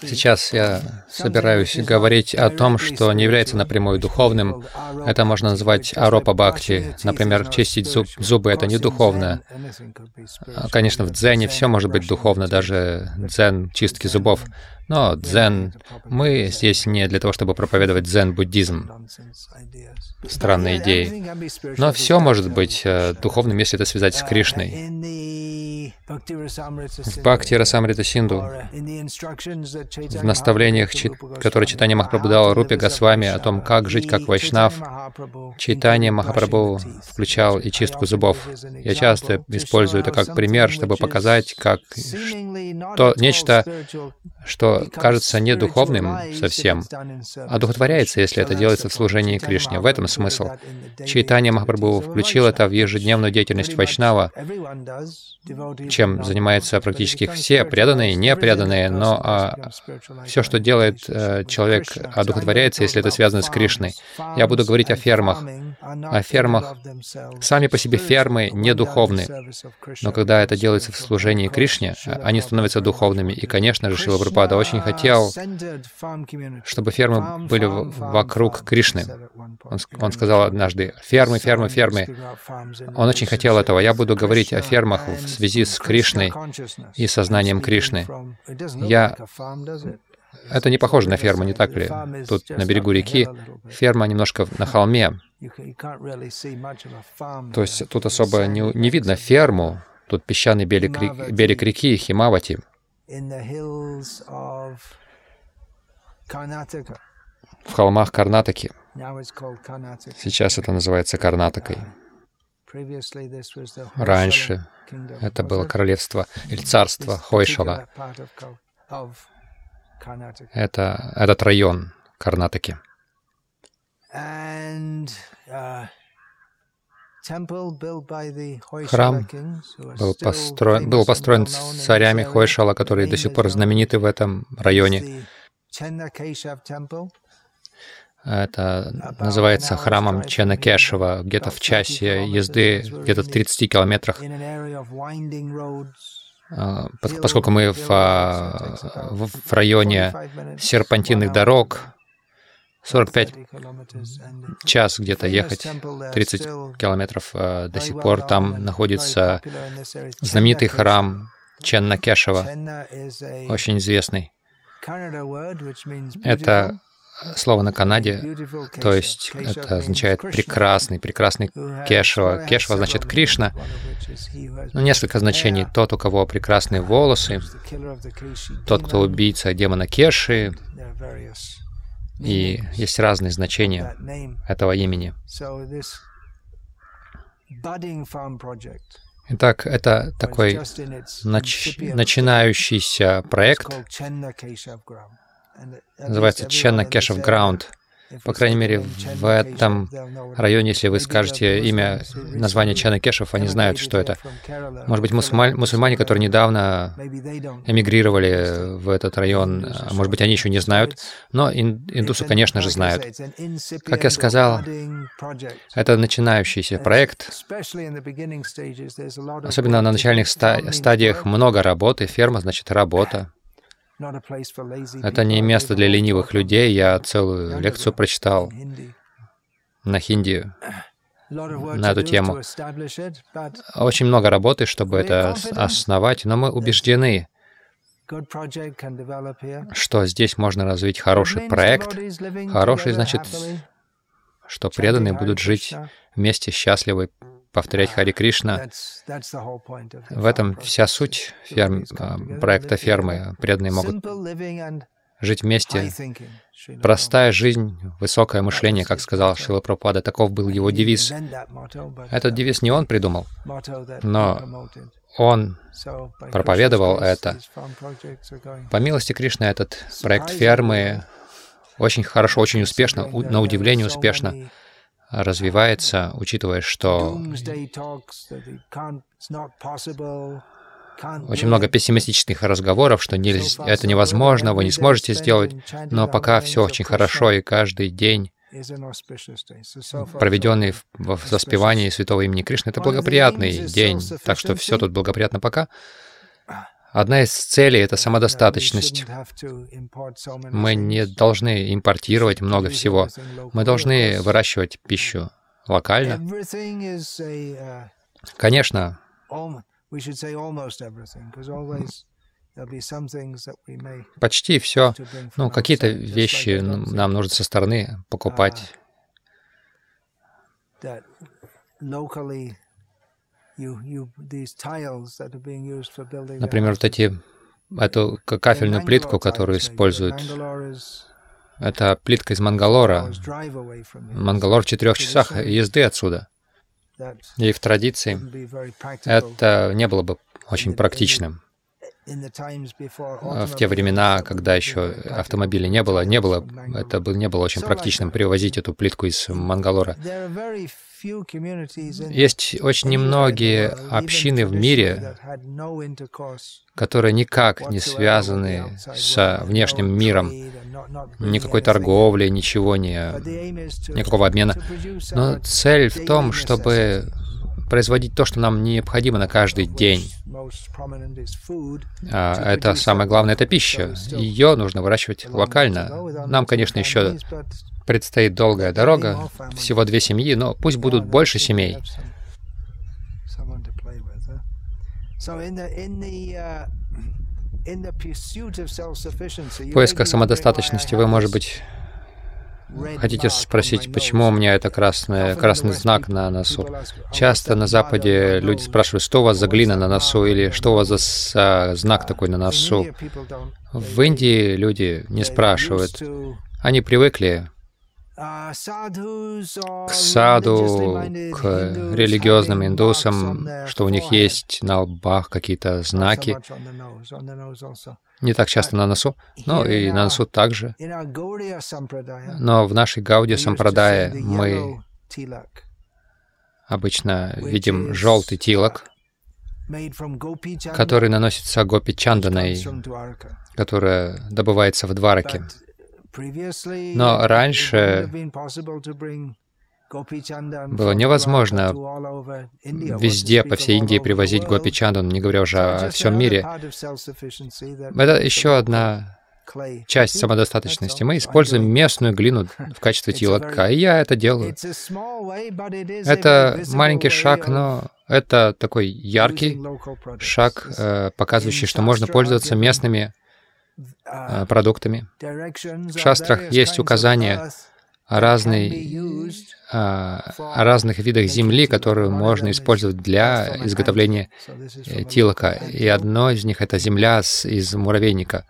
Сейчас я собираюсь говорить о том, что не является напрямую духовным. Это можно назвать аропа бхакти. Например, чистить зуб, зубы — это не духовно. Конечно, в дзене все может быть духовно, даже дзен чистки зубов. Но дзен, мы здесь не для того, чтобы проповедовать дзен-буддизм, странные идеи. Но все может быть э, духовным, если это связать с Кришной. В Бхакти Расамрита Синду, в наставлениях, которые Читание Махапрабху дал Рупе Госвами о том, как жить как вайшнав, Читание Махапрабху включал и чистку зубов. Я часто использую это как пример, чтобы показать, как то нечто, что кажется не духовным совсем, а духотворяется, если это делается в служении Кришне. В этом смысл. Читание Махапрабху включил это в ежедневную деятельность Вайшнава, чем занимаются практически все, преданные, не преданные, но а, все, что делает э, человек, одухотворяется, если это связано с Кришной. Я буду говорить о фермах. О фермах. Сами по себе фермы не духовны, но когда это делается в служении Кришне, они становятся духовными. И, конечно же, Шила Прабхупада очень хотел, чтобы фермы были вокруг Кришны. Он, он сказал однажды, фермы, фермы, фермы. Он очень хотел этого. Я буду говорить о фермах в связи с Кришной и сознанием Кришны. Я... Это не похоже на ферму, не так ли? Тут на берегу реки ферма немножко на холме. То есть тут особо не, не видно ферму. Тут песчаный берег, берег реки Химавати. В холмах Карнатаки. Сейчас это называется Карнатакой. Раньше это было королевство или царство Хойшала. Это этот район Карнатаки. Храм был построен, был построен царями Хойшала, которые до сих пор знамениты в этом районе. Это называется храмом Ченакешева, где-то в часе езды, где-то в 30 километрах. А, поскольку мы в, а, в районе серпантинных дорог, 45 час где-то ехать, 30 километров а, до сих пор. Там находится знаменитый храм Ченнакешева, очень известный. Это слово на Канаде, то есть это означает прекрасный, прекрасный Кешва. Кешва значит Кришна. Ну, несколько значений. Тот, у кого прекрасные волосы, тот, кто убийца демона Кеши. И есть разные значения этого имени. Итак, это такой нач начинающийся проект, называется Ченна Кешев Граунд. По крайней мере, в этом районе, если вы скажете имя, название Чана Кешев, они знают, что это. Может быть, мусульмане, которые недавно эмигрировали в этот район, может быть, они еще не знают, но индусы, конечно же, знают. Как я сказал, это начинающийся проект. Особенно на начальных стадиях много работы. Ферма значит работа. Это не место для ленивых людей. Я целую лекцию прочитал на хинди на эту тему. Очень много работы, чтобы это основать, но мы убеждены, что здесь можно развить хороший проект. Хороший значит, что преданные будут жить вместе счастливы, повторять Хари Кришна. В этом вся суть ферм, а, проекта фермы. Преданные могут жить вместе. Простая жизнь, высокое мышление, как сказал Шила Прабхупада, таков был его девиз. Этот девиз не он придумал, но он проповедовал это. По милости Кришны этот проект фермы очень хорошо, очень успешно, на удивление успешно развивается, учитывая, что очень много пессимистичных разговоров, что нельзя, это невозможно, вы не сможете сделать, но пока все очень хорошо, и каждый день, проведенный в, воспевании святого имени Кришны, это благоприятный день, так что все тут благоприятно пока. Одна из целей — это самодостаточность. Мы не должны импортировать много всего. Мы должны выращивать пищу локально. Конечно, почти все. Ну, какие-то вещи нам нужно со стороны покупать. Например, вот эти, эту кафельную плитку, которую используют, это плитка из Мангалора. Мангалор в четырех часах езды отсюда. И в традиции это не было бы очень практичным. В те времена, когда еще автомобилей не было, не было, это не было очень практичным привозить эту плитку из Мангалора. Есть очень немногие общины в мире, которые никак не связаны с внешним миром, никакой торговли, ничего не, никакого обмена. Но цель в том, чтобы производить то, что нам необходимо на каждый день. А это самое главное, это пища. Ее нужно выращивать локально. Нам, конечно, еще предстоит долгая дорога, всего две семьи, но пусть будут больше семей. В поисках самодостаточности вы, может быть, хотите спросить, почему у меня это красный, красный знак на носу. Часто на Западе люди спрашивают, что у вас за глина на носу, или что у вас за знак такой на носу. В Индии люди не спрашивают. Они привыкли к саду, к религиозным индусам, что у них есть на лбах какие-то знаки. Не так часто на носу, но и на носу также. Но в нашей Гауди Сампрадае мы обычно видим желтый тилок, который наносится Гопи Чанданой, которая добывается в Двараке. Но раньше было невозможно везде, по всей Индии привозить гопи чандан, не говоря уже о всем мире. Это еще одна часть самодостаточности. Мы используем местную глину в качестве тилока, и я это делаю. Это маленький шаг, но это такой яркий шаг, э, показывающий, что можно пользоваться местными Э, продуктами. В шастрах есть указания о, разной, о разных видах земли, которые можно использовать для изготовления э, тилока. И одно из них — это земля из муравейника.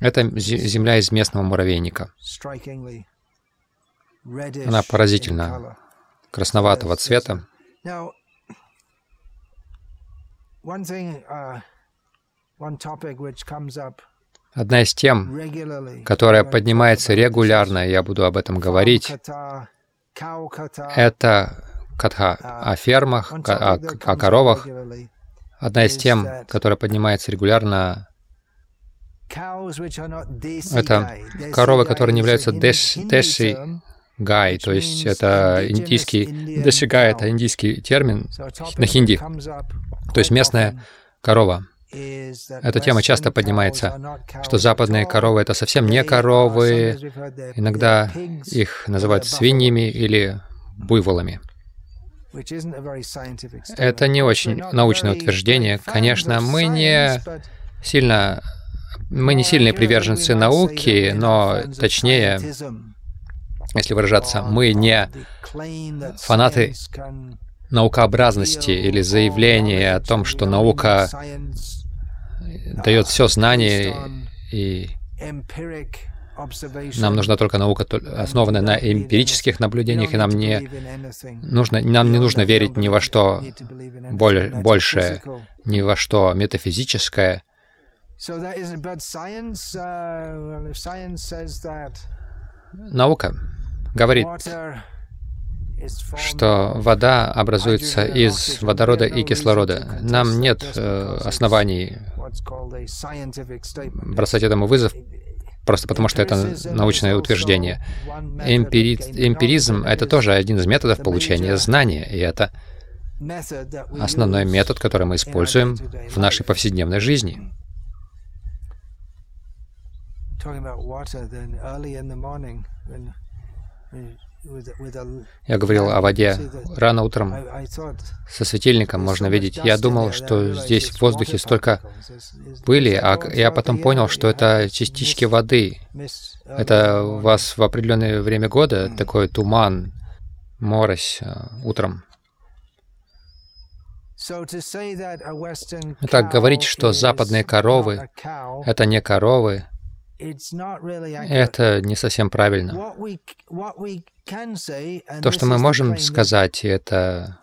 Это земля из местного муравейника. Она поразительно красноватого цвета. Одна из тем, которая поднимается регулярно, я буду об этом говорить, это катха о фермах, о, о коровах. Одна из тем, которая поднимается регулярно, это коровы, которые не являются деши гай, то есть это индийский, деши гай — это индийский термин на хинди, то есть местная корова. Эта тема часто поднимается, что западные коровы — это совсем не коровы, иногда их называют свиньями или буйволами. Это не очень научное утверждение. Конечно, мы не сильно мы не сильные приверженцы науки, но точнее, если выражаться, мы не фанаты наукообразности или заявления о том, что наука дает все знание, и нам нужна только наука, основанная на эмпирических наблюдениях, и нам не нужно, нам не нужно верить ни во что большее, ни во что метафизическое. Наука говорит, что вода образуется из водорода и кислорода. Нам нет э, оснований бросать этому вызов, просто потому что это научное утверждение. Эмпири... Эмпиризм — это тоже один из методов получения знания, и это основной метод, который мы используем в нашей повседневной жизни. Я говорил о воде. Рано утром со светильником можно видеть. Я думал, что здесь в воздухе столько пыли, а я потом понял, что это частички воды. Это у вас в определенное время года такой туман, морось э, утром. Так говорить, что западные коровы — это не коровы, это не совсем правильно. То, что мы можем сказать, это,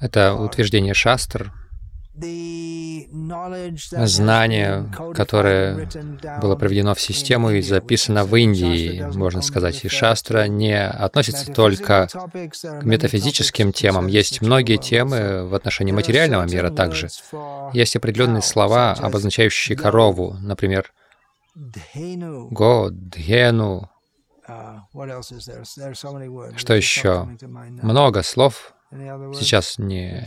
это утверждение шастр, знание, которое было проведено в систему и записано в Индии, можно сказать. И шастра не относится только к метафизическим темам. Есть многие темы в отношении материального мира также. Есть определенные слова, обозначающие корову, например, го, дхену. Что еще? Много слов сейчас не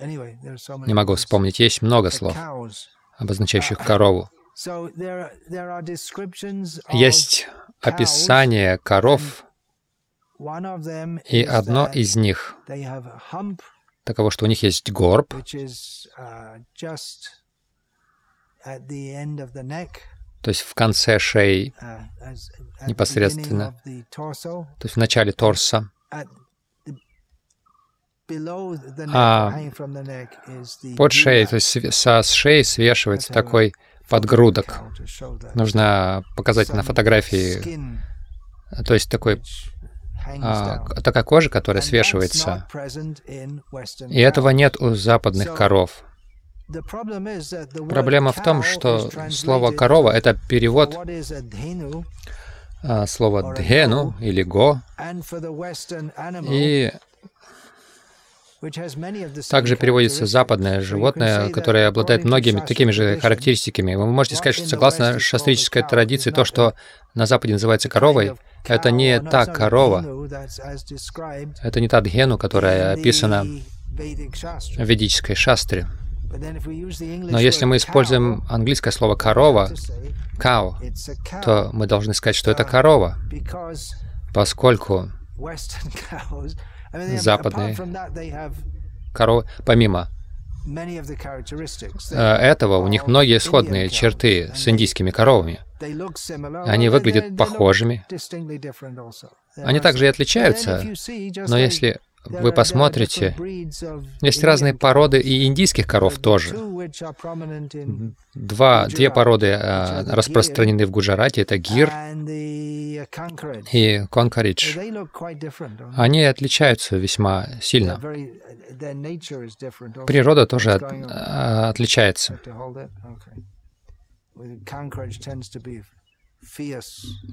не могу вспомнить. Есть много слов, обозначающих корову. Есть описание коров, и одно из них. таково, что у них есть горб, то есть в конце шеи, непосредственно, то есть в начале торса, а под шеей, то есть со шеи свешивается такой подгрудок. Нужно показать на фотографии, то есть такой а, такая кожа, которая свешивается. И этого нет у западных коров. Проблема в том, что слово «корова» — это перевод а, слова «дхену» или «го», и также переводится западное животное, которое обладает многими такими же характеристиками. Вы можете сказать, что согласно шастрической традиции, то, что на Западе называется коровой, это не та корова, это не та дхену, которая описана в ведической шастре. Но если мы используем английское слово «корова», «cow», то мы должны сказать, что это корова, поскольку западные коровы, помимо э, этого, у них многие сходные черты с индийскими коровами. Они выглядят похожими. Они также и отличаются, но если вы посмотрите, есть разные породы и индийских коров тоже. Два, две породы а, распространены в Гуджарате, это гир и конкаридж. Они отличаются весьма сильно. Природа тоже от, а, отличается.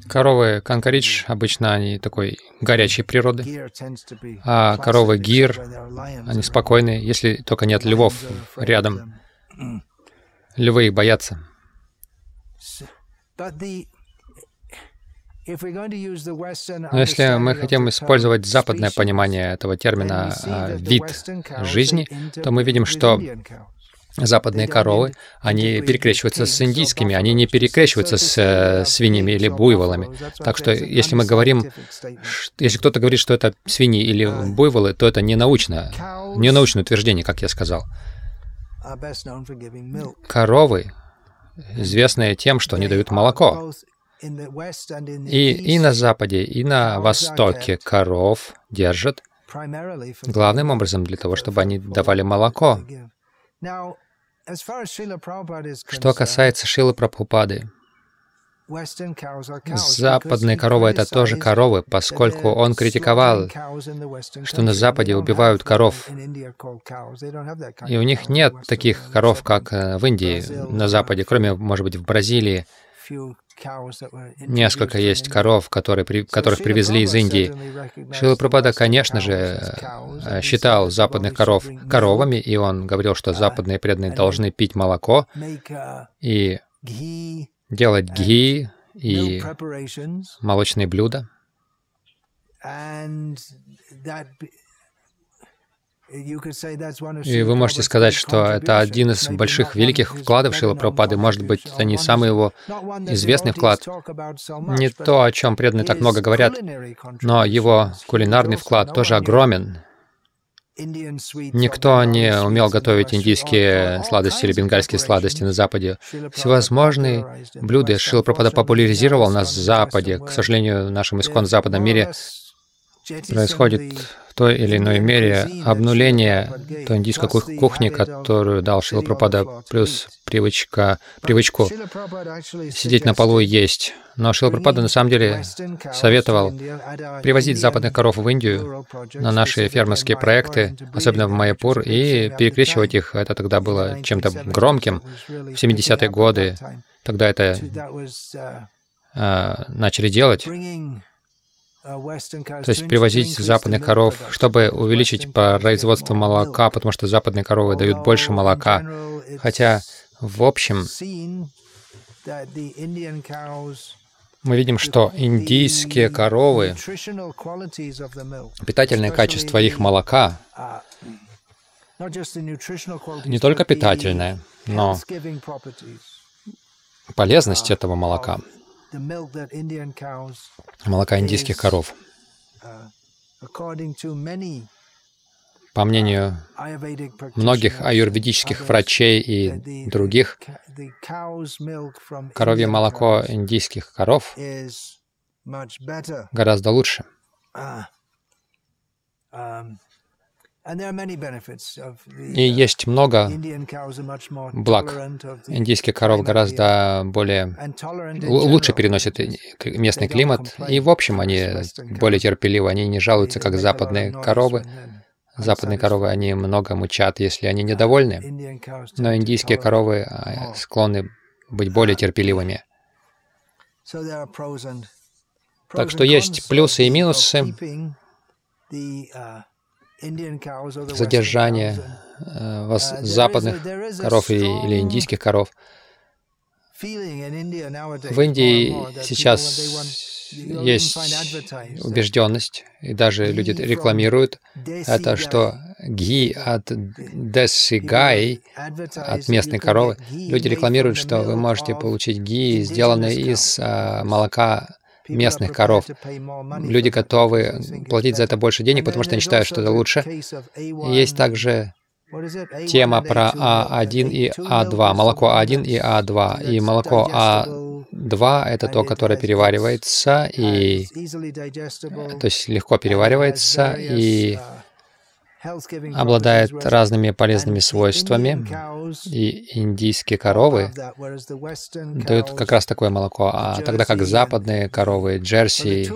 Коровы канкаридж обычно они такой горячей природы, а коровы гир, они спокойные, если только нет львов рядом. Львы их боятся. Но если мы хотим использовать западное понимание этого термина «вид жизни», то мы видим, что западные коровы, они перекрещиваются с индийскими, они не перекрещиваются с э, свиньями или буйволами. Так что если мы говорим, если кто-то говорит, что это свиньи или буйволы, то это не научное, не научное утверждение, как я сказал. Коровы известны тем, что они дают молоко. И, и на Западе, и на Востоке коров держат главным образом для того, чтобы они давали молоко. Что касается Шилы Прабхупады, западные коровы — это тоже коровы, поскольку он критиковал, что на Западе убивают коров. И у них нет таких коров, как э, в Индии, на Западе, кроме, может быть, в Бразилии. Несколько есть коров, которые, которых привезли из Индии. Шила Прабхада, конечно же, э, считал западных коров коровами, и он говорил, что западные преданные должны пить молоко и делать ги и молочные блюда. И вы можете сказать, что это один из больших великих вкладов Шила Прабхупады. Может быть, это не самый его известный вклад, не то, о чем преданные так много говорят, но его кулинарный вклад тоже огромен. Никто не умел готовить индийские сладости или бенгальские сладости на Западе. Всевозможные блюда Шила Прабхупада популяризировал на Западе. К сожалению, в нашем исконно западном мире происходит той или иной мере обнуление той индийской кухни, которую дал Шила Пропада, плюс привычка, привычку сидеть на полу и есть. Но Шила Пропада на самом деле советовал привозить западных коров в Индию на наши фермерские проекты, особенно в Майяпур, и перекрещивать их. Это тогда было чем-то громким в 70-е годы. Тогда это э, начали делать. То есть привозить западных коров, чтобы увеличить производство молока, потому что западные коровы дают больше молока. Хотя, в общем, мы видим, что индийские коровы, питательное качество их молока, не только питательное, но полезность этого молока — молока индийских коров. Uh, По мнению многих аюрведических врачей и других, коровье молоко индийских коров гораздо лучше. Uh, и есть много благ. Индийские коровы гораздо более лучше переносят местный климат, и в общем они более терпеливы, они не жалуются, как западные коровы. Западные коровы, они много мычат, если они недовольны, но индийские коровы а, склонны быть более терпеливыми. Так что есть плюсы и минусы задержание э, uh, западных коров или, или индийских коров. В Индии сейчас есть убежденность, и даже люди рекламируют это, что ги от деси гай, от местной коровы, люди рекламируют, что вы можете получить ги, сделанный из а, молока местных коров. Люди готовы платить за это больше денег, потому что они считают, что это лучше. Есть также тема про А1 и А2, молоко А1 и А2. И молоко А2 — это то, которое переваривается, и, то есть легко переваривается, и обладает разными полезными свойствами, и индийские коровы дают как раз такое молоко, а тогда как западные коровы, джерси,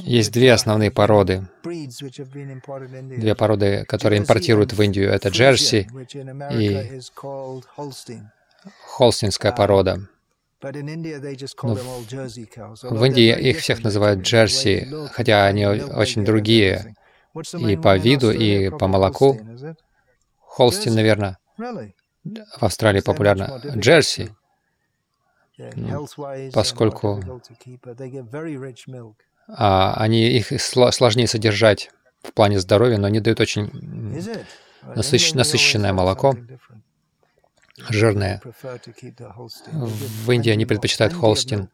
есть две основные породы, две породы, которые импортируют в Индию, это джерси и холстинская порода. Но в Индии их всех называют джерси, хотя они очень другие и по виду, и по молоку. Холстин, наверное, в Австралии популярно. Джерси, поскольку а, они их сложнее содержать в плане здоровья, но они дают очень насыщ, насыщенное молоко жирное. В Индии они предпочитают холстин,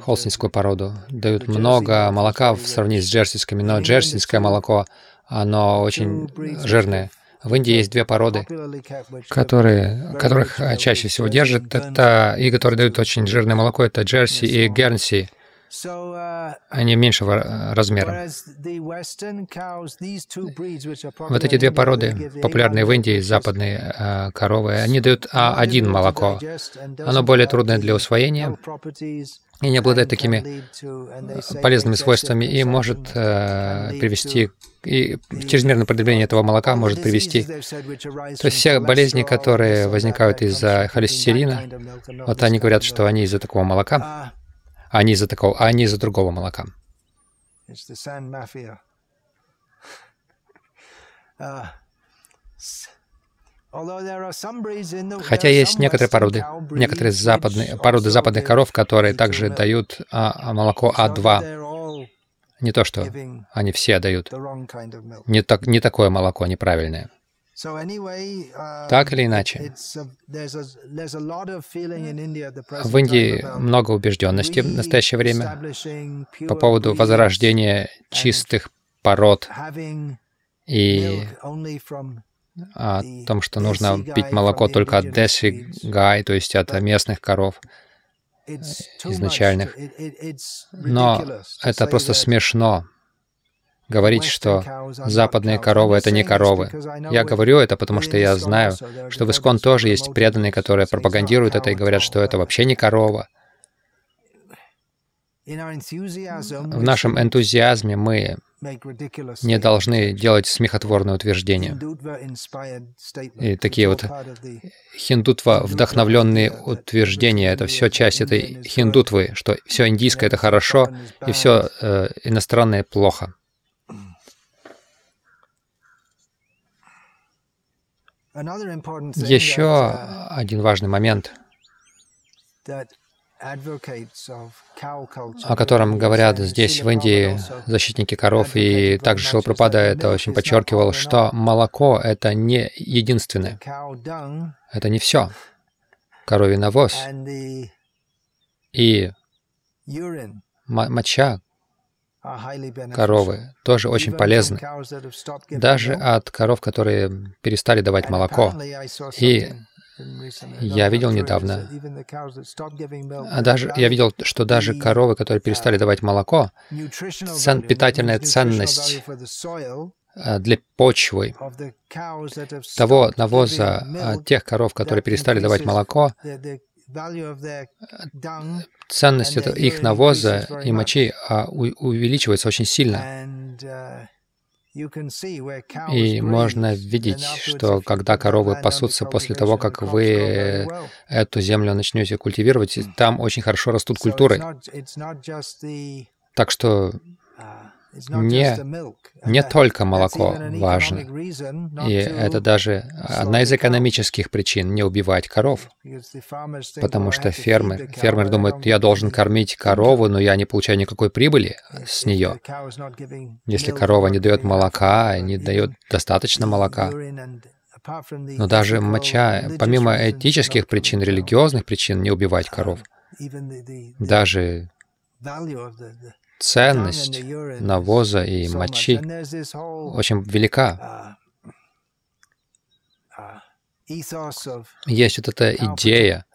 холстинскую породу. Дают много молока в сравнении с джерсийскими, но джерсинское молоко, оно очень жирное. В Индии есть две породы, которые, которых чаще всего держат, это, и которые дают очень жирное молоко, это джерси и гернси. Они меньшего размера. Вот эти две породы, популярные в Индии, западные э, коровы, они дают А1 молоко. Оно более трудное для усвоения и не обладает такими полезными свойствами и может э, привести и чрезмерное потребление этого молока может привести. То есть все болезни, которые возникают из-за холестерина, вот они говорят, что они из-за такого молока а не из-за такого, а не из-за другого молока. Uh, Хотя есть некоторые породы, некоторые западные, породы западных коров, которые также дают а, молоко А2. Не то, что они все дают. Не, так, не такое молоко, неправильное. Так или иначе, в Индии много убежденности в настоящее время по поводу возрождения чистых пород и о том, что нужно пить молоко только от Деси Гай, то есть от местных коров изначальных. Но это просто смешно говорить, что западные коровы — это не коровы. Я говорю это, потому что я знаю, что в Искон тоже есть преданные, которые пропагандируют это и говорят, что это вообще не корова. В нашем энтузиазме мы не должны делать смехотворные утверждения. И такие вот хиндутва вдохновленные утверждения — это все часть этой хиндутвы, что все индийское — это хорошо, и все э, иностранное — плохо. Еще один важный момент, о котором говорят здесь, в Индии, защитники коров, и также Шилапрапада это очень подчеркивал, что молоко — это не единственное, это не все. Коровий навоз и моча, коровы тоже очень полезны, даже от коров, которые перестали давать молоко. И я видел недавно, а даже я видел, что даже коровы, которые перестали давать молоко, цен, питательная ценность а, для почвы того навоза а, тех коров, которые перестали давать молоко, ценность их навоза и мочи а, увеличивается очень сильно. И можно видеть, что когда коровы пасутся после того, как вы эту землю начнете культивировать, там очень хорошо растут культуры. Так что не, не только молоко важно, и это даже одна из экономических причин не убивать коров, потому что фермер, фермер думает, я должен кормить корову, но я не получаю никакой прибыли с нее. Если корова не дает молока, не дает достаточно молока, но даже моча, помимо этических причин, религиозных причин, не убивать коров, даже ценность навоза и мочи очень велика. Есть вот эта идея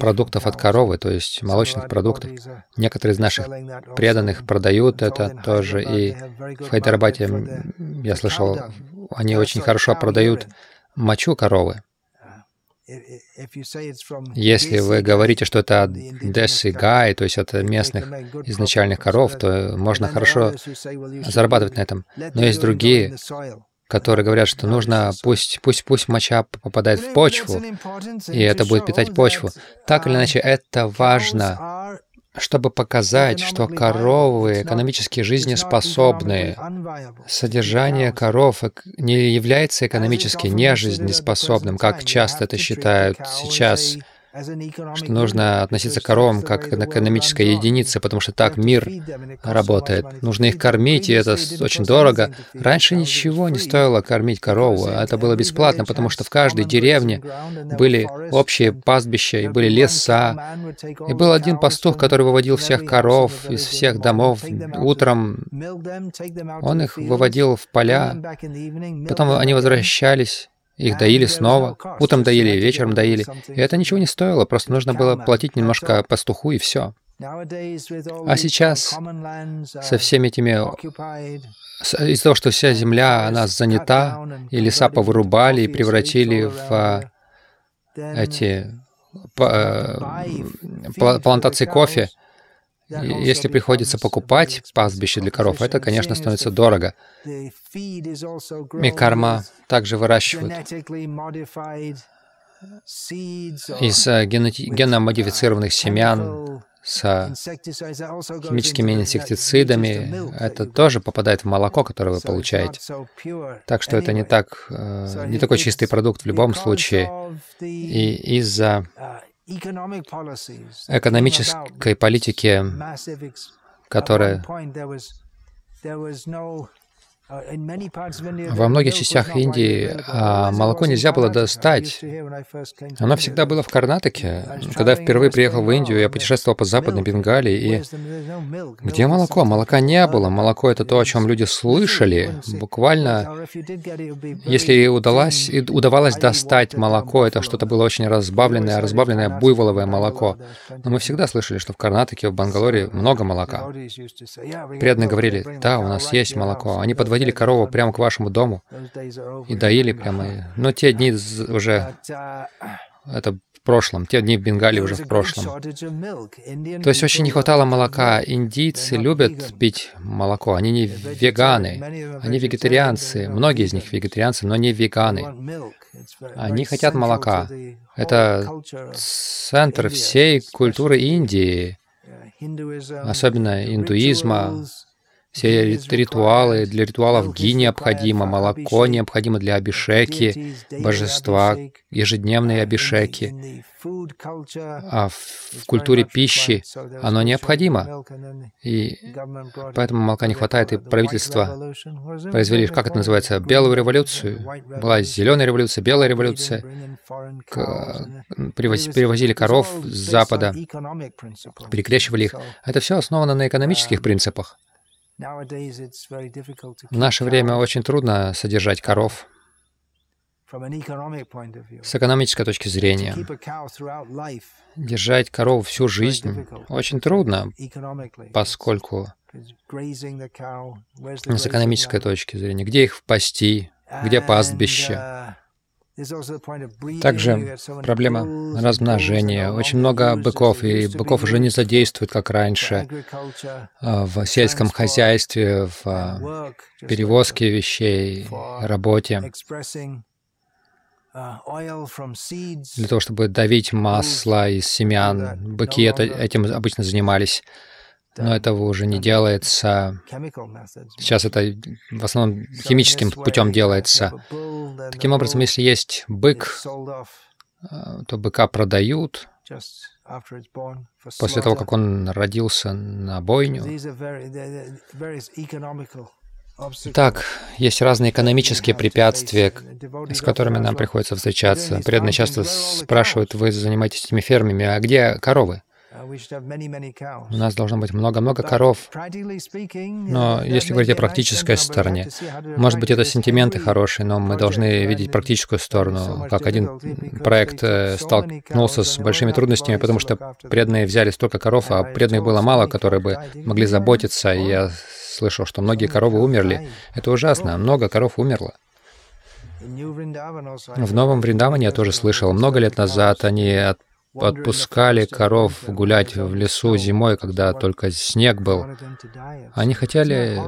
продуктов от коровы, то есть молочных продуктов. Некоторые из наших преданных продают это тоже, и в Хайдарабаде, я слышал, они очень хорошо продают мочу коровы. Если вы говорите, что это от Дессы Гай, то есть от местных изначальных коров, то можно хорошо зарабатывать на этом. Но есть другие, которые говорят, что нужно, пусть, пусть, пусть моча попадает в почву, и это будет питать почву. Так или иначе, это важно чтобы показать, что коровы экономически жизнеспособны. Содержание коров не является экономически нежизнеспособным, как часто это считают сейчас что нужно относиться к коровам как к экономической единице, потому что так мир работает. Нужно их кормить, и это очень дорого. Раньше ничего не стоило кормить корову, это было бесплатно, потому что в каждой деревне были общие пастбища, и были леса. И был один пастух, который выводил всех коров из всех домов утром. Он их выводил в поля, потом они возвращались, их доили снова, утром доили, вечером доили. И это ничего не стоило, просто нужно было платить немножко пастуху и все. А сейчас со всеми этими... Из-за того, что вся земля, она занята, и леса повырубали и превратили в эти э, плантации кофе, если приходится покупать пастбище для коров, это, конечно, становится дорого. Микарма также выращивают из э, генно-модифицированных семян с химическими инсектицидами. Это тоже попадает в молоко, которое вы получаете. Так что это не так, э, не такой чистый продукт в любом случае. И из-за экономической политики, которая во многих частях Индии а, молоко нельзя было достать. Оно всегда было в Карнатаке. Когда я впервые приехал в Индию, я путешествовал по Западной Бенгалии, и где молоко? Молока не было. Молоко — это то, о чем люди слышали. Буквально, если удалось, удавалось достать молоко, это что-то было очень разбавленное, разбавленное буйволовое молоко. Но мы всегда слышали, что в Карнатаке, в Бангалоре много молока. Преданные говорили, да, у нас есть молоко. Они подводили подводили корову прямо к вашему дому и доили прямо. Но те дни уже... Это в прошлом. Те дни в Бенгалии уже в прошлом. То есть очень не хватало молока. Индийцы любят пить молоко. Они не веганы. Они вегетарианцы. Многие из них вегетарианцы, но не веганы. Они хотят молока. Это центр всей культуры Индии, особенно индуизма, все ритуалы, для ритуалов ги необходимо, молоко необходимо для абишеки, божества, ежедневные абишеки. А в культуре пищи оно необходимо. И поэтому молока не хватает, и правительство произвели, как это называется, белую революцию. Была зеленая революция, белая революция. Перевозили коров с запада, перекрещивали их. Это все основано на экономических принципах. В наше время очень трудно содержать коров. с экономической точки зрения. Держать корову всю жизнь очень трудно, поскольку с экономической точки зрения, где их пасти, где пастбище, uh, также проблема размножения. Очень много быков, и быков уже не задействуют, как раньше, а, в сельском хозяйстве, в а, перевозке вещей, работе. Для того, чтобы давить масло из семян. Быки это, этим обычно занимались но этого уже не делается. Сейчас это в основном химическим путем делается. Таким образом, если есть бык, э, то быка продают после того, как он родился на бойню. Так, есть разные экономические препятствия, с которыми нам приходится встречаться. Преданные часто спрашивают, вы занимаетесь этими фермами, а где коровы? У нас должно быть много-много коров. Но если говорить о практической стороне, может быть, это сентименты хорошие, но мы должны видеть практическую сторону. Как один проект э, столкнулся с большими трудностями, потому что преданные взяли столько коров, а преданных было мало, которые бы могли заботиться. И я слышал, что многие коровы умерли. Это ужасно. Много коров умерло. В Новом Вриндаване я тоже слышал. Много лет назад они от отпускали коров гулять в лесу зимой, когда только снег был. Они хотели,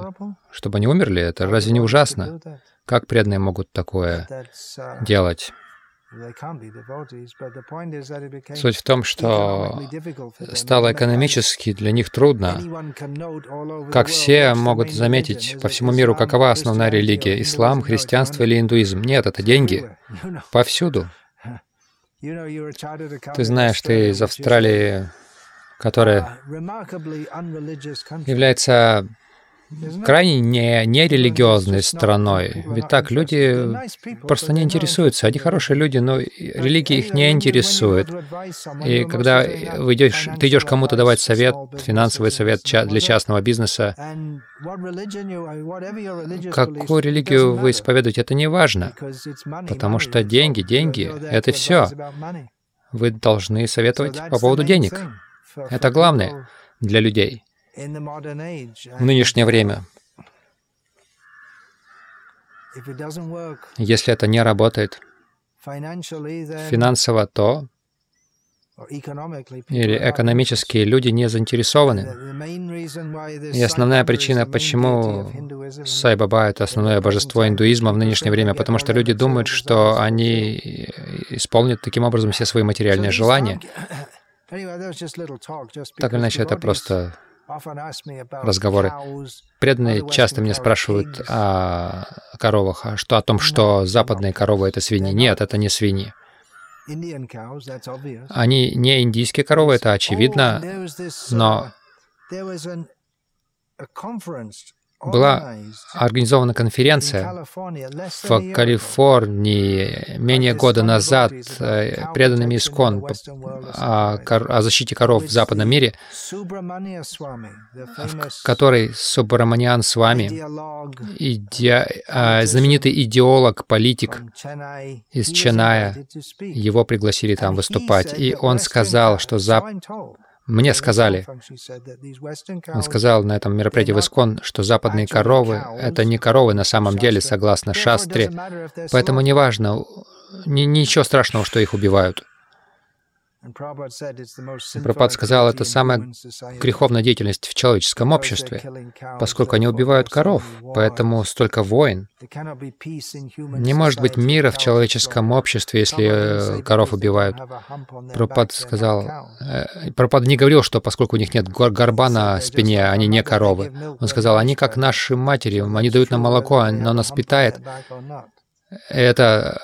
чтобы они умерли. Это разве не ужасно? Как преданные могут такое делать? Суть в том, что стало экономически для них трудно. Как все могут заметить по всему миру, какова основная религия? Ислам, христианство или индуизм? Нет, это деньги. Повсюду. Ты знаешь, ты из Австралии, которая является крайне не, нерелигиозной страной. Ведь так, люди просто не интересуются. Они хорошие люди, но религия их не интересует. И когда вы идешь, ты идешь кому-то давать совет, финансовый совет для частного бизнеса, какую религию вы исповедуете, это не важно, потому что деньги, деньги — это все. Вы должны советовать по поводу денег. Это главное для людей в нынешнее время. Если это не работает финансово, то или экономически люди не заинтересованы. И основная причина, почему Сай Баба — это основное божество индуизма в нынешнее время, потому что люди думают, что они исполнят таким образом все свои материальные желания. Так или иначе, это просто разговоры. Преданные часто меня спрашивают о коровах, а что о том, что западные коровы — это свиньи. Нет, это не свиньи. Они не индийские коровы, это очевидно, но была организована конференция в Калифорнии менее года назад э, преданными Искон о, о защите коров в западном мире, в которой Субраманиан с вами, иде... А, знаменитый идеолог, политик из Ченая, его пригласили там выступать, и он сказал, что Зап... Мне сказали, он сказал на этом мероприятии в Искон, что западные коровы — это не коровы на самом деле, согласно шастре, поэтому неважно, ничего страшного, что их убивают. Прабхупад сказал, это самая греховная деятельность в человеческом обществе, поскольку они убивают коров, поэтому столько войн. Не может быть мира в человеческом обществе, если э, коров убивают. Прабхупад сказал, э, Прабхупад не говорил, что поскольку у них нет горба на спине, они не коровы. Он сказал, они как наши матери, они дают нам молоко, оно нас питает. Это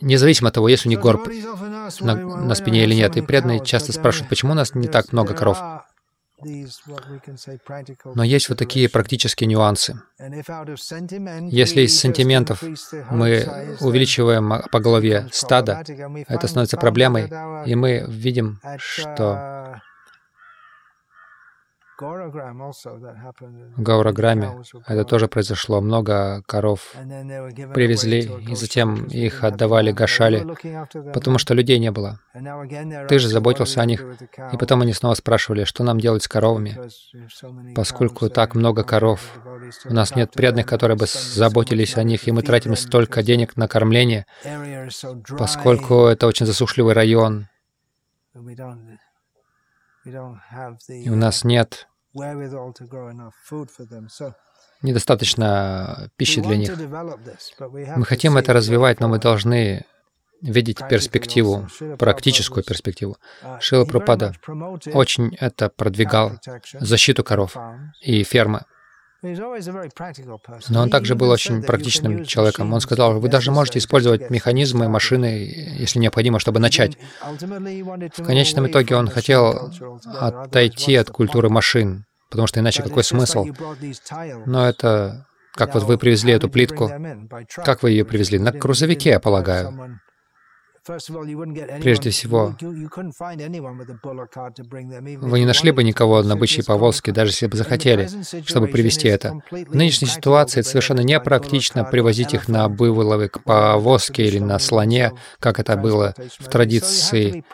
независимо от того, есть у них горб на, на спине или нет. И преданные часто спрашивают, почему у нас не так много коров. Но есть вот такие практические нюансы. Если из сантиментов мы увеличиваем по голове стада, это становится проблемой, и мы видим, что Гаураграме это тоже произошло. Много коров привезли, и затем их отдавали Гашали, потому что людей не было. Ты же заботился о них. И потом они снова спрашивали, что нам делать с коровами, поскольку так много коров. У нас нет преданных, которые бы заботились о них, и мы тратим столько денег на кормление, поскольку это очень засушливый район. И у нас нет недостаточно пищи для них. Мы хотим это развивать, но мы должны видеть перспективу, практическую перспективу. Uh, Шила Пропада очень это продвигал, защиту коров и фермы. Но он также был очень практичным человеком. Он сказал, вы даже можете использовать механизмы, машины, если необходимо, чтобы начать. В конечном итоге он хотел отойти от культуры машин, потому что иначе какой смысл? Но это, как вот вы привезли эту плитку, как вы ее привезли? На грузовике, я полагаю. Прежде всего, вы не нашли бы никого на бычьей повозке, даже если бы захотели, чтобы привезти это. В нынешней ситуации это совершенно непрактично привозить их на выволовик повозке или на слоне, как это было в традиции.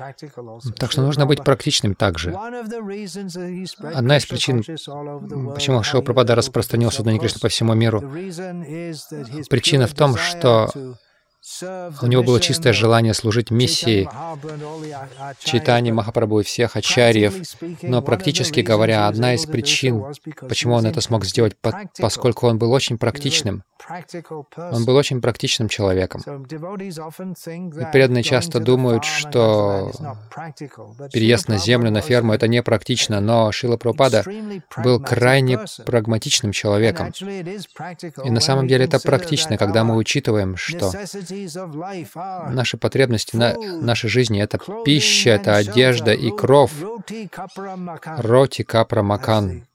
Так что нужно быть практичным также. Одна из причин, почему Шилпрапада распространил сознание Кришны по всему миру, причина в том, что у него было чистое желание служить миссии Читани Махапрабху и всех ачарьев. Но практически говоря, одна из причин, почему он это смог сделать, поскольку он был очень практичным. Он был очень практичным человеком. И преданные часто думают, что переезд на землю, на ферму — это не практично, но Шила Прабхупада был крайне прагматичным человеком. И на самом деле это практично, когда мы учитываем, что Наши потребности на нашей жизни — это пища, это одежда и кров. Роти капра макан,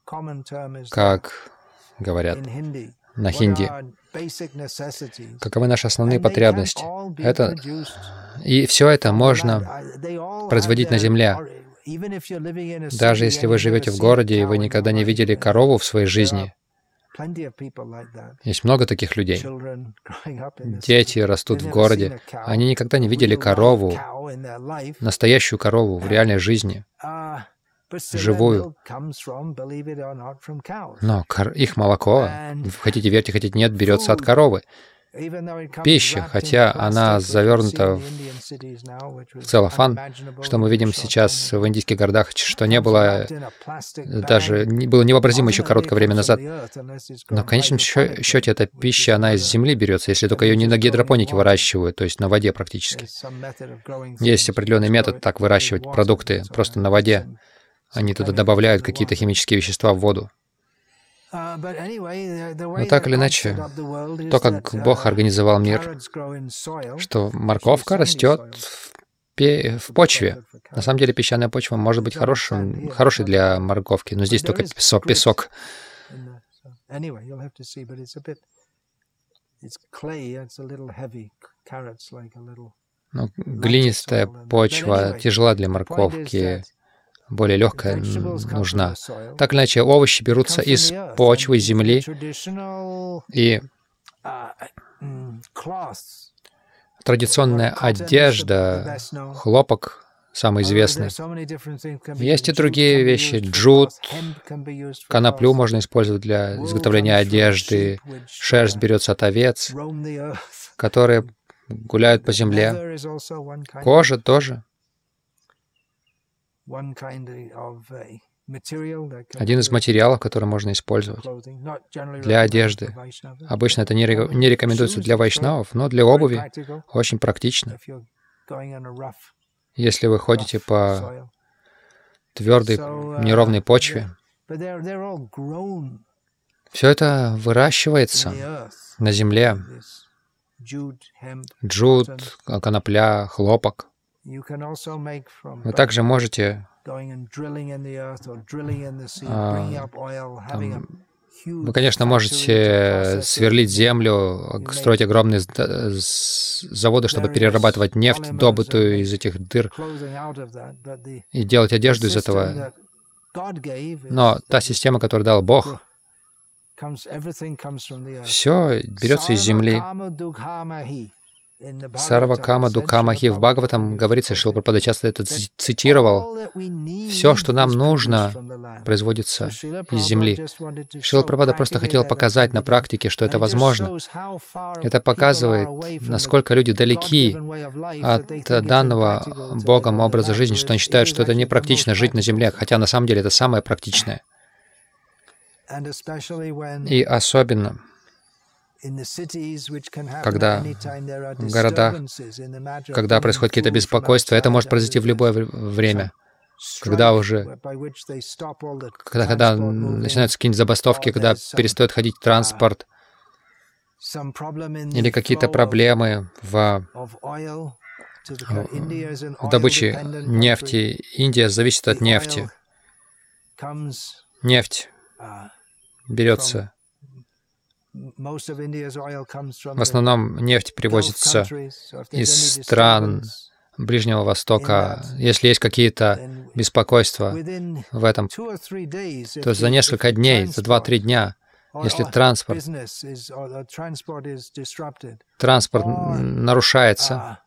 как говорят на хинди. Каковы наши основные потребности? Это... И все это можно производить на земле. Даже если вы живете в городе, и вы никогда не видели корову в своей жизни, есть много таких людей. Дети растут в городе. Они никогда не видели корову, настоящую корову в реальной жизни, uh, живую. Но их молоко, хотите верьте, хотите нет, берется от коровы пища, хотя она завернута в целлофан, что мы видим сейчас в индийских городах, что не было даже, было невообразимо еще короткое время назад. Но в конечном счете эта пища, она из земли берется, если только ее не на гидропонике выращивают, то есть на воде практически. Есть определенный метод так выращивать продукты просто на воде. Они туда добавляют какие-то химические вещества в воду. Uh, Но так или иначе, то, как Бог uh, организовал мир, что морковка растет в в почве. На самом деле песчаная почва может быть хорошим, хорошей для морковки, но здесь только песок. песок. Но глинистая почва тяжела для морковки, более легкая нужна. Так или иначе, овощи берутся из почвы, земли, и традиционная одежда, хлопок, самый известный. Есть и другие вещи. Джут, коноплю можно использовать для изготовления одежды. Шерсть берется от овец, которые гуляют по земле. Кожа тоже. Один из материалов, который можно использовать для одежды. Обычно это не рекомендуется для вайшнавов, но для обуви очень практично. Если вы ходите по твердой, uh, неровной почве, все это выращивается на земле. Джут, конопля, хлопок. Вы также можете там, вы, конечно, можете сверлить землю, строить огромные заводы, чтобы перерабатывать нефть, добытую из этих дыр, и делать одежду из этого. Но та система, которую дал Бог, все берется из земли. Сарва Кама Дукамахи в Бхагаватам говорится, Шилпрапада часто это цитировал. Все, что нам нужно, производится из земли. Шилпрапада просто хотел показать на практике, что это возможно. Это показывает, насколько люди далеки от данного Богом образа жизни, что они считают, что это непрактично жить на земле, хотя на самом деле это самое практичное. И особенно, когда в городах, когда происходят какие-то беспокойства, это может произойти в любое время, когда уже, когда, когда начинаются какие-нибудь забастовки, когда перестает ходить транспорт, или какие-то проблемы в, в добыче нефти. Индия зависит от нефти. Нефть uh, берется в основном нефть привозится из стран Ближнего Востока. Если есть какие-то беспокойства в этом, то за несколько дней, за два-три дня, если транспорт, транспорт нарушается,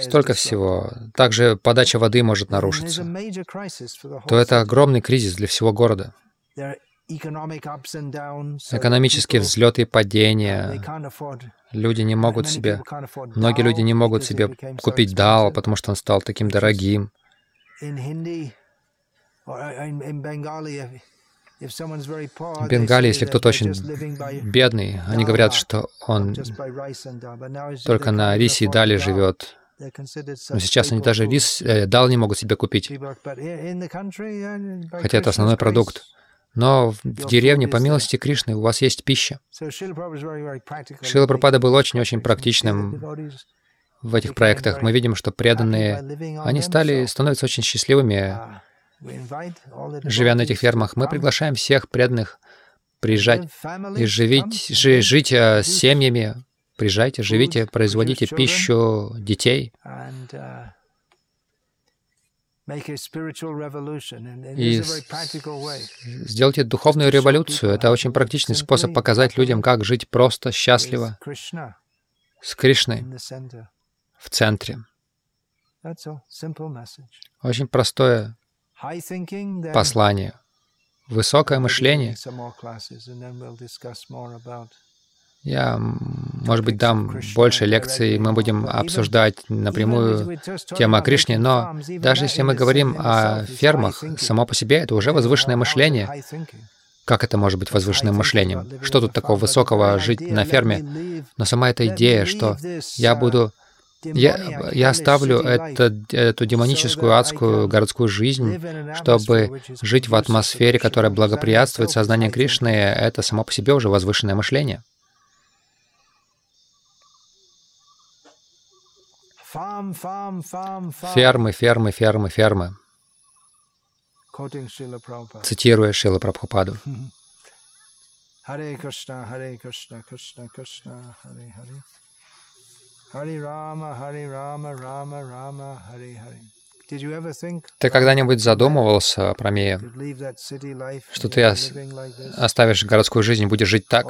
столько всего, также подача воды может нарушиться, то это огромный кризис для всего города экономические взлеты и падения. Люди не могут себе, многие люди не могут себе купить дал, потому что он стал таким дорогим. В Бенгалии, если кто-то очень бедный, они говорят, что он только на рисе и дали живет. Но сейчас они даже рис, э, дал не могут себе купить, хотя это основной продукт. Но в деревне, по милости Кришны, у вас есть пища. Шила Прабхупада был очень-очень практичным в этих проектах. Мы видим, что преданные, они стали, становятся очень счастливыми, живя на этих фермах. Мы приглашаем всех преданных приезжать и живить, жить, жить э, с семьями. Приезжайте, живите, производите пищу детей и сделайте духовную революцию. Это очень практичный способ показать людям, как жить просто, счастливо, с Кришной в центре. Очень простое послание. Высокое мышление. Я, может быть, дам больше лекций, мы будем обсуждать напрямую тему о Кришне, но даже если мы говорим о фермах, само по себе это уже возвышенное мышление. Как это может быть возвышенным мышлением? Что тут такого высокого жить на ферме? Но сама эта идея, что я буду я, я оставлю это, эту демоническую, адскую городскую жизнь, чтобы жить в атмосфере, которая благоприятствует сознанию Кришны, это само по себе уже возвышенное мышление. Фермы, фермы, фермы, фермы. Цитируя Шила Прабхупаду. Харе Кришна, Харе Кришна, Кришна Кришна, Харе Харе. Харе Рама, Харе Рама, Рама Рама, Харе Харе. Ты когда-нибудь задумывался, Промея, что ты оставишь городскую жизнь и будешь жить так?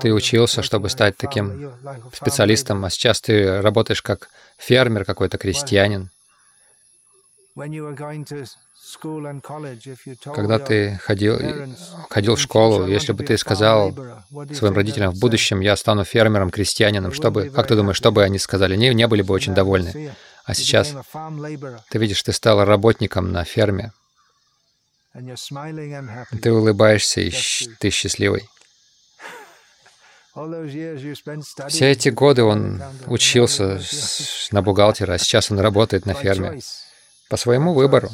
Ты учился, чтобы стать таким специалистом, а сейчас ты работаешь как фермер какой-то, крестьянин. Когда ты ходил, ходил в школу, если бы ты сказал своим родителям в будущем, я стану фермером, крестьянином, чтобы, как ты думаешь, что бы они сказали? Не, не были бы очень довольны. А сейчас ты видишь, ты стал работником на ферме. Ты улыбаешься, и ты счастливый. Все эти годы он учился на бухгалтера, а сейчас он работает на ферме по своему выбору.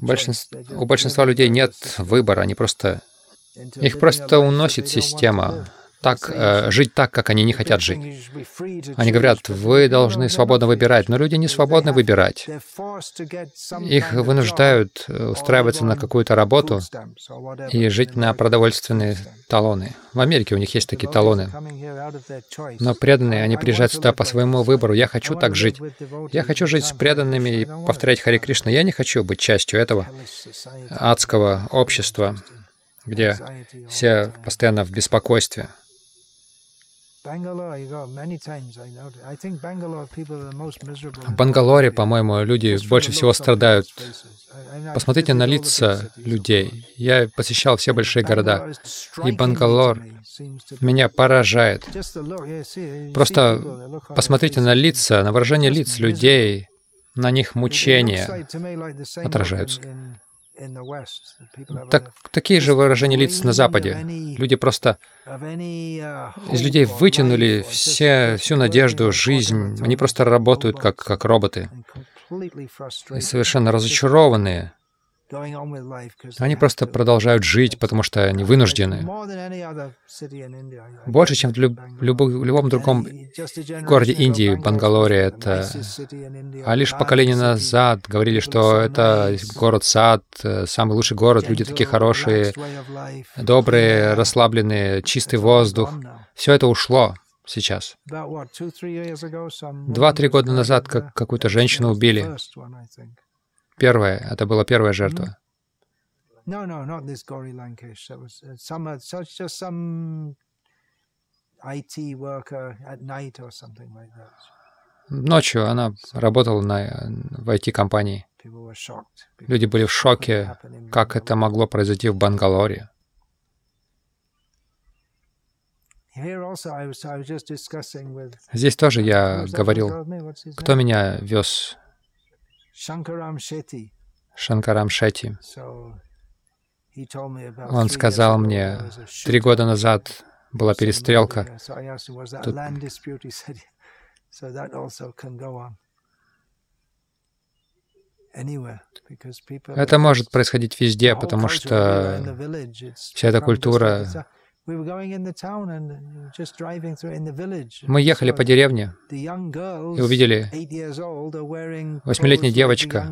Большинство, у большинства людей нет выбора, они просто... Их просто уносит система так, э, жить так, как они не хотят жить. Они говорят, вы должны свободно выбирать, но люди не свободны выбирать. Их вынуждают э, устраиваться на какую-то работу и жить на продовольственные талоны. В Америке у них есть такие талоны. Но преданные, они приезжают сюда по своему выбору. Я хочу так жить. Я хочу жить с преданными и повторять Хари Кришна. Я не хочу быть частью этого адского общества, где все постоянно в беспокойстве. В Бангалоре, по-моему, люди больше всего страдают. Посмотрите на лица людей. Я посещал все большие города, и Бангалор меня поражает. Просто посмотрите на лица, на выражение лиц людей, на них мучения отражаются. Так, такие же выражения лиц на Западе. Люди просто из людей вытянули все, всю надежду, жизнь. Они просто работают как, как роботы. И совершенно разочарованные. Они просто продолжают жить, потому что они вынуждены. Больше, чем в, люб люб любом другом городе Индии, Бангалоре, это... А лишь поколение назад говорили, что это город-сад, э, самый лучший город, люди такие хорошие, добрые, расслабленные, чистый воздух. Все это ушло сейчас. Два-три года назад как какую-то женщину убили. Первая, это была первая жертва. No, no, not this Gauri Lankesh. That was uh, some, uh, such just some IT worker at night or something like that. Ночью она работала на, в IT-компании. Люди были в шоке, как это могло произойти в Бангалоре. Здесь тоже я говорил, кто меня вез Шанкарам Шетти. Он сказал мне, три года назад была перестрелка. Тут... Это может происходить везде, потому что вся эта культура мы ехали по деревне и увидели восьмилетняя девочка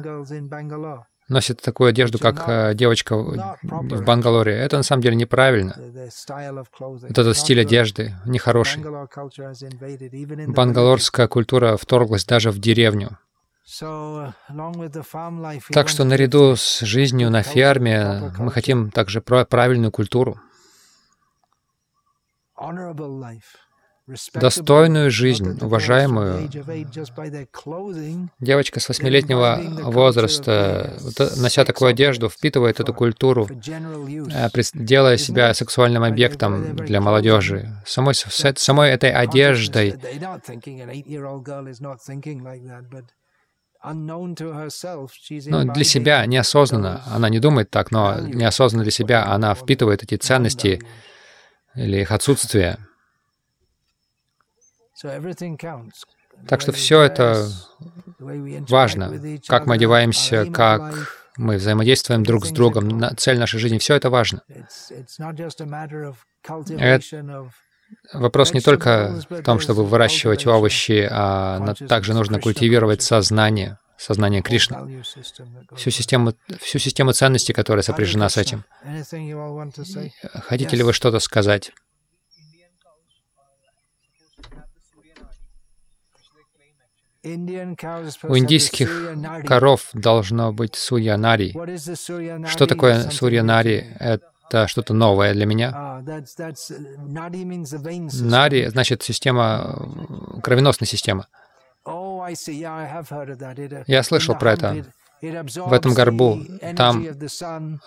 носит такую одежду, как э, девочка в Бангалоре. Это на самом деле неправильно. Вот этот стиль одежды нехороший. Бангалорская культура вторглась даже в деревню. Так что наряду с жизнью на ферме мы хотим также правильную культуру достойную жизнь, уважаемую. Девочка с восьмилетнего возраста, нося такую одежду, впитывает эту культуру, э, делая себя сексуальным объектом для молодежи. Самой, самой этой одеждой ну, для себя неосознанно, она не думает так, но неосознанно для себя она впитывает эти ценности, или их отсутствие. Так что все это важно, как мы одеваемся, как Мы взаимодействуем друг с другом. Цель нашей жизни — все это важно. Это вопрос не только в том, чтобы выращивать овощи, а также нужно культивировать сознание, сознание Кришны, всю систему, всю систему ценностей, которая сопряжена с этим. Хотите ли вы что-то сказать? У индийских коров должно быть сурьянари. Что такое сурьянари? Это что-то новое для меня. Ah, Нари значит система, кровеносная система. Oh, Я слышал про это. в этом горбу, там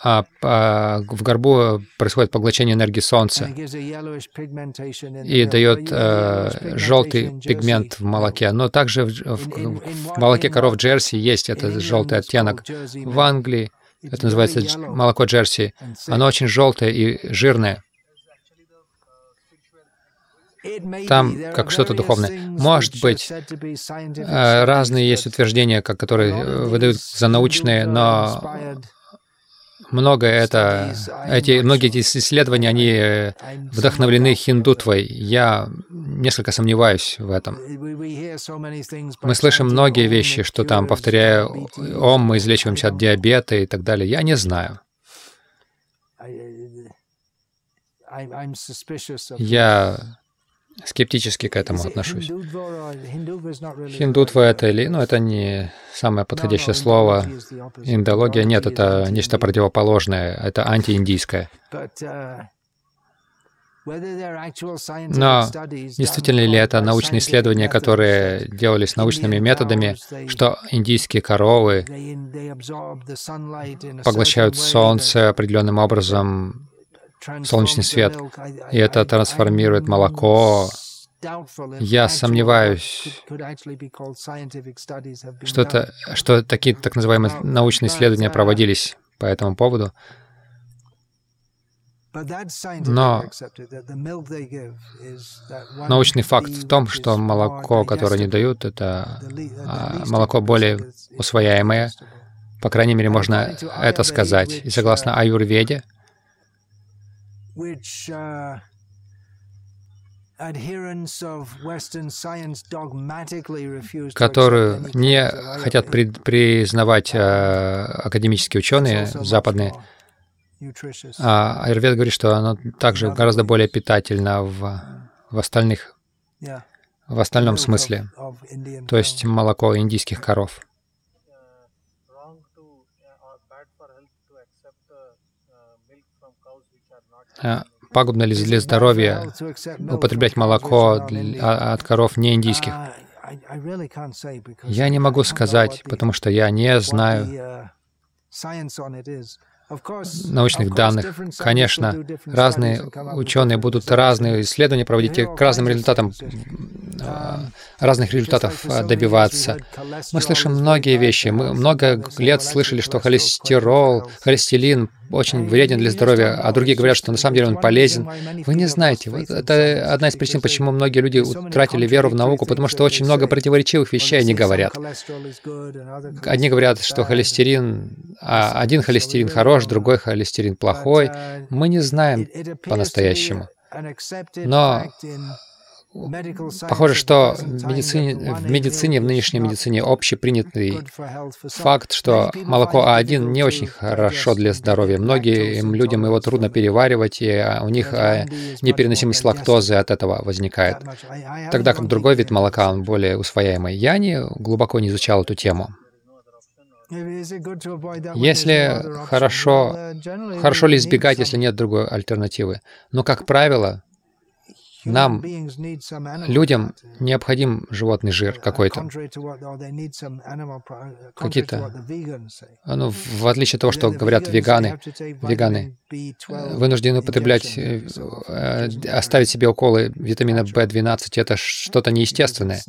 а, а, в горбу происходит поглощение энергии Солнца и дает э, желтый пигмент в молоке. Но также в, в, в молоке коров Джерси есть этот желтый оттенок. В Англии это называется молоко Джерси. Оно очень желтое и жирное там как что-то духовное. Может быть, э, разные есть утверждения, которые э, выдают за научные, но многое это, эти, многие эти исследования, они э, вдохновлены хиндутвой. Я несколько сомневаюсь в этом. Мы слышим многие вещи, что там, повторяя «Ом», мы излечиваемся от диабета и так далее. Я не знаю. Я скептически к этому отношусь. Хиндутва это или... Ну, это не самое подходящее слово. Индология нет, это нечто противоположное, это антииндийское. Но действительно ли это научные исследования, которые делались научными методами, что индийские коровы поглощают солнце определенным образом, солнечный свет, и это трансформирует молоко. Я сомневаюсь, что, это, что такие так называемые научные исследования проводились по этому поводу. Но научный факт в том, что молоко, которое они дают, это а, молоко более усвояемое. По крайней мере, можно это сказать. И согласно аюрведе, which uh, которую не хотят при, признавать э, академические ученые западные. А Аюрвед говорит, что оно также гораздо более питательно в, в остальных, в остальном смысле, то есть молоко индийских коров. Пагубно ли для здоровья употреблять молоко а, от коров не индийских? Я не могу сказать, потому что я не знаю научных данных. Конечно, разные ученые будут разные исследования проводить и к разным результатам, а, разных результатов а, добиваться. Мы слышим многие вещи. Мы много лет слышали, что холестерол, холестерин очень вреден для здоровья, а другие говорят, что на самом деле он полезен. Вы не знаете. Вот это одна из причин, почему многие люди утратили веру в науку, потому что очень много противоречивых вещей они говорят. Одни говорят, что холестерин, а один холестерин хорош, другой холестерин плохой. Мы не знаем по-настоящему. Но Похоже, что в медицине, в медицине, в нынешней медицине общепринятый факт, что молоко А1 не очень хорошо для здоровья. Многим людям его трудно переваривать, и у них а, непереносимость лактозы от этого возникает. Тогда как другой вид молока, он более усвояемый. Я не глубоко не изучал эту тему. Если хорошо, хорошо ли избегать, если нет другой альтернативы? Но, как правило, нам, людям, необходим животный жир какой-то. Какие-то, ну, в отличие от того, что говорят веганы, веганы вынуждены употреблять, э, э, оставить себе уколы витамина В12, это что-то неестественное.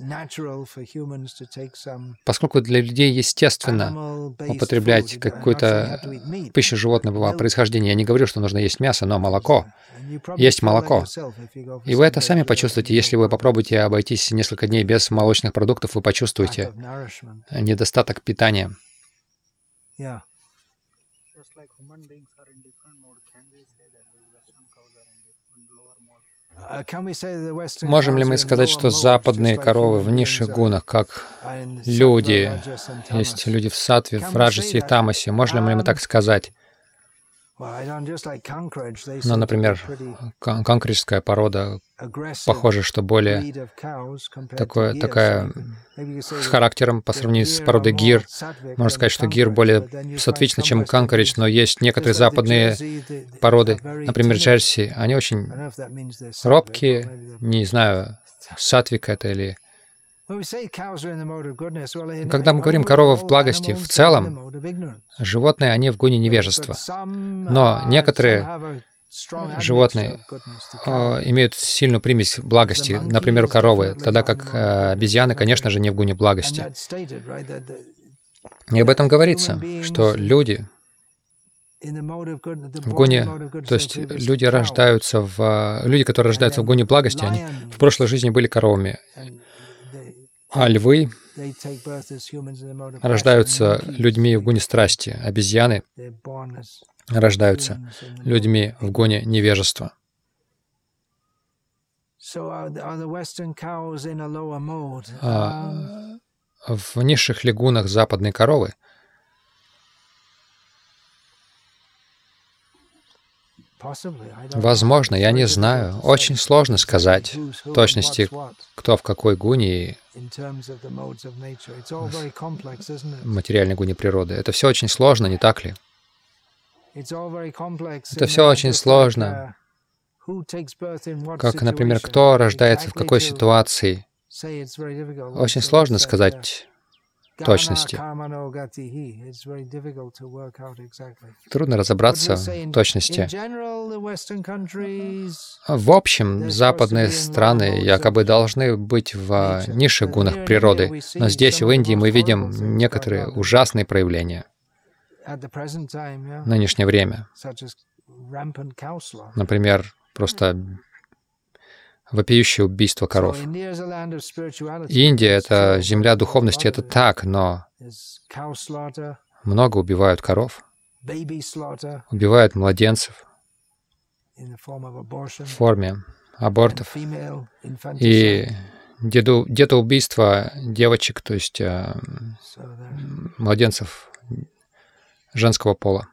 Поскольку для людей естественно употреблять какую-то пищу животного происхождения, я не говорю, что нужно есть мясо, но молоко. Есть молоко. И вы это сами почувствуете. Если вы попробуете обойтись несколько дней без молочных продуктов, вы почувствуете недостаток питания. Можем ли мы сказать, что западные коровы в низших гунах, как люди, есть люди в сатве, в раджасе и тамасе, можем ли мы так сказать? Ну, например, канкриджская порода, похоже, что более такое, такая с характером по сравнению с породой гир. Можно сказать, что гир более сатвична, чем канкоридж, но есть некоторые западные породы, например, джерси, они очень робкие, не знаю, сатвика это или... Когда мы говорим корова в благости, в целом, Животные, они в гуне невежества. Но некоторые животные э, имеют сильную примесь благости, например, коровы, тогда как э, обезьяны, конечно же, не в гуне благости. И об этом говорится, что люди в гуне, то есть люди рождаются в... Люди, которые рождаются в гуне благости, они в прошлой жизни были коровами. А львы рождаются людьми в гуне страсти, обезьяны рождаются людьми в гоне невежества. А в низших лягунах западной коровы Возможно, я не знаю. Очень сложно сказать в точности, кто в какой гуне и материальной гуне природы. Это все очень сложно, не так ли? Это все очень сложно. Как, например, кто рождается в какой ситуации. Очень сложно сказать точности. Трудно разобраться в точности. В общем, западные страны якобы должны быть в низших гунах природы, но здесь, в Индии, мы видим некоторые ужасные проявления. В нынешнее время. Например, просто вопиющее убийство коров. Индия — это земля духовности, это так, но много убивают коров, убивают младенцев в форме абортов. И детоубийство девочек, то есть э, младенцев женского пола.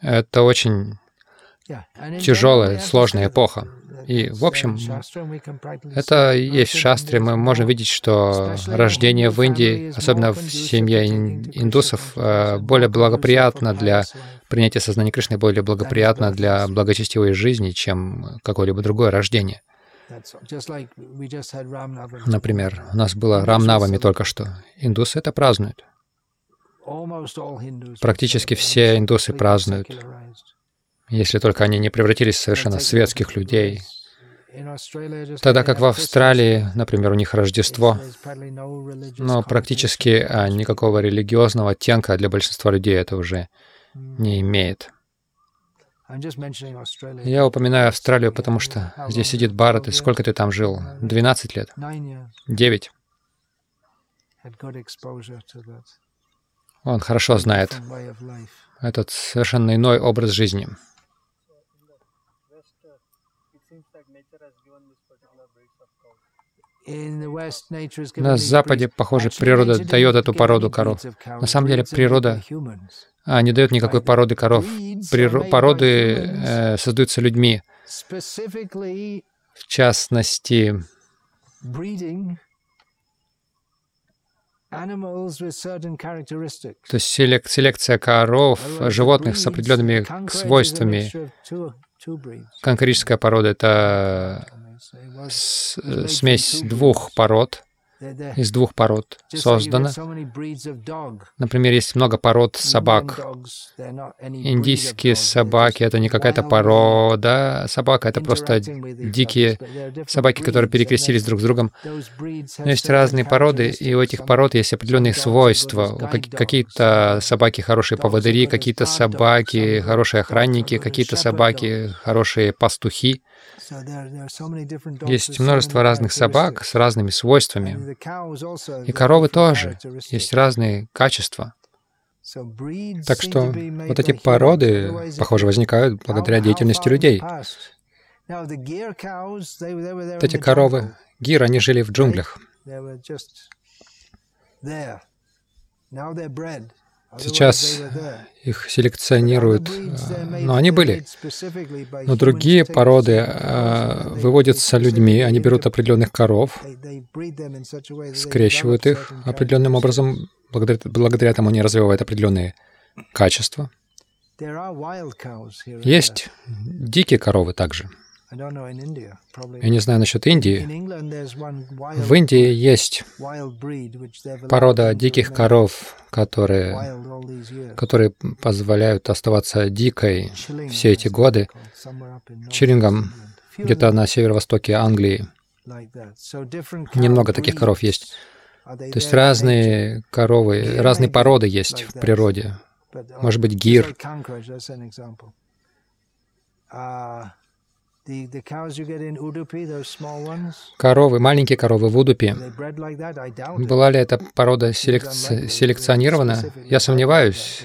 Это очень тяжелая, сложная эпоха. И, в общем, это есть в шастре. Мы можем видеть, что рождение в Индии, особенно в семье индусов, э, более благоприятно для принятия сознания Кришны, более благоприятно для благочестивой жизни, чем какое-либо другое рождение. Например, у нас было Рамнавами только что. Индусы это празднуют. Практически все индусы празднуют если только они не превратились в совершенно светских людей. Тогда как в Австралии, например, у них Рождество, но практически а, никакого религиозного оттенка для большинства людей это уже не имеет. Я упоминаю Австралию, потому что здесь сидит Барретт. И сколько ты там жил? 12 лет? 9. Он хорошо знает этот совершенно иной образ жизни. На Западе, похоже, природа дает эту породу коров. На самом деле природа а, не дает никакой породы коров. Приро породы э, создаются людьми. В частности, то есть селек селекция коров, животных с определенными свойствами. Конкретическая порода — это смесь двух пород, из двух пород создана. Например, есть много пород собак. Индийские собаки — это не какая-то порода собака, это просто дикие собаки, которые перекрестились друг с другом. Но есть разные породы, и у этих пород есть определенные свойства. Какие-то собаки хорошие поводыри, какие-то собаки хорошие охранники, какие-то собаки хорошие пастухи. Есть множество разных собак с разными свойствами. И коровы тоже. Есть разные качества. Так что вот эти породы, похоже, возникают благодаря деятельности людей. Вот эти коровы, гир, они жили в джунглях. Сейчас их селекционируют, э, но они были. Но другие породы э, выводятся людьми, они берут определенных коров, скрещивают их определенным образом, благодаря, благодаря этому они развивают определенные качества. Есть дикие коровы также. Я не знаю насчет Индии. В Индии есть порода диких коров, которые, которые позволяют оставаться дикой все эти годы. Чирингом, где-то на северо-востоке Англии. Немного таких коров есть. То есть разные коровы, разные породы есть в природе. Может быть, гир. Коровы, маленькие коровы в Удупе. Была ли эта порода селекци... селекционирована? Я сомневаюсь,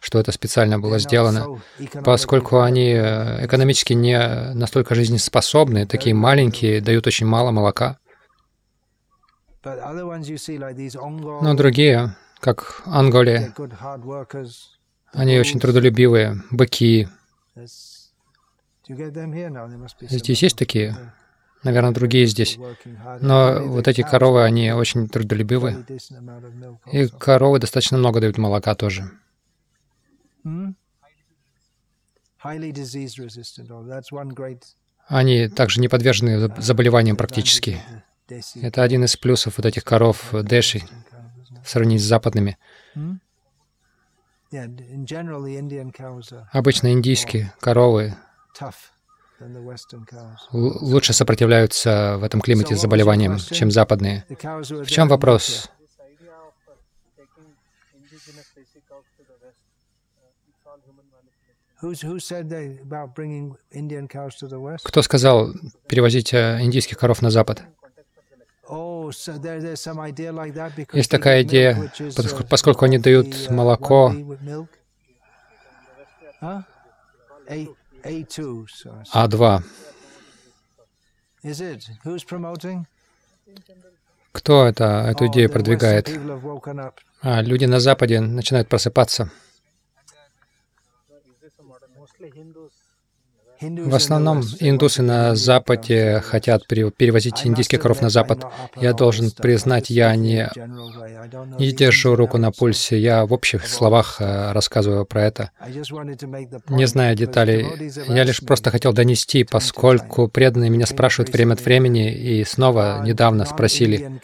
что это специально было сделано, поскольку они э, экономически не настолько жизнеспособны, такие маленькие, дают очень мало молока. Но другие, как анголи, они очень трудолюбивые, быки, Здесь есть такие? Наверное, другие здесь. Но вот эти коровы, они очень трудолюбивые. И коровы достаточно много дают молока тоже. Они также не подвержены заболеваниям практически. Это один из плюсов вот этих коров Дэши, сравнить с западными. Обычно индийские коровы лучше сопротивляются в этом климате заболеваниям, чем западные. В чем вопрос? Кто сказал перевозить э, индийских коров на Запад? Oh, Есть такая идея, поскольку они дают uh, молоко, а2. Кто это, эту oh, идею продвигает? А, люди на Западе начинают просыпаться. В основном индусы на Западе хотят перевозить индийских коров на Запад. Я должен признать, я не, не держу руку на пульсе, я в общих словах э, рассказываю про это. Не зная деталей, я лишь просто хотел донести, поскольку преданные меня спрашивают время от времени, и снова недавно спросили,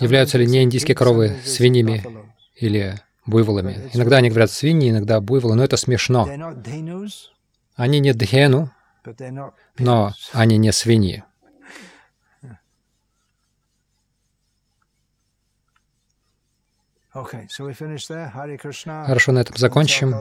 являются ли не индийские коровы свиньями или буйволами. Иногда они говорят свиньи, иногда буйволы, но это смешно. Они не дхену, но они не свиньи. Хорошо, на этом закончим.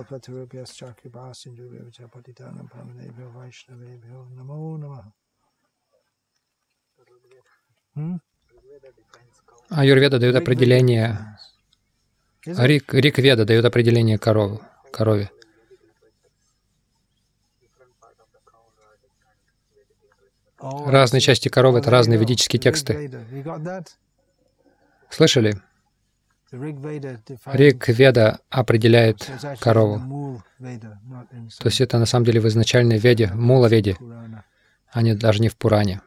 Аюрведа дает определение Рик, Рик Веда дает определение коров, корове. Разные части коровы — это разные ведические тексты. Слышали? Рик Веда определяет корову. То есть это на самом деле в изначальной Веде, Мула Веде, а не даже не в Пуране.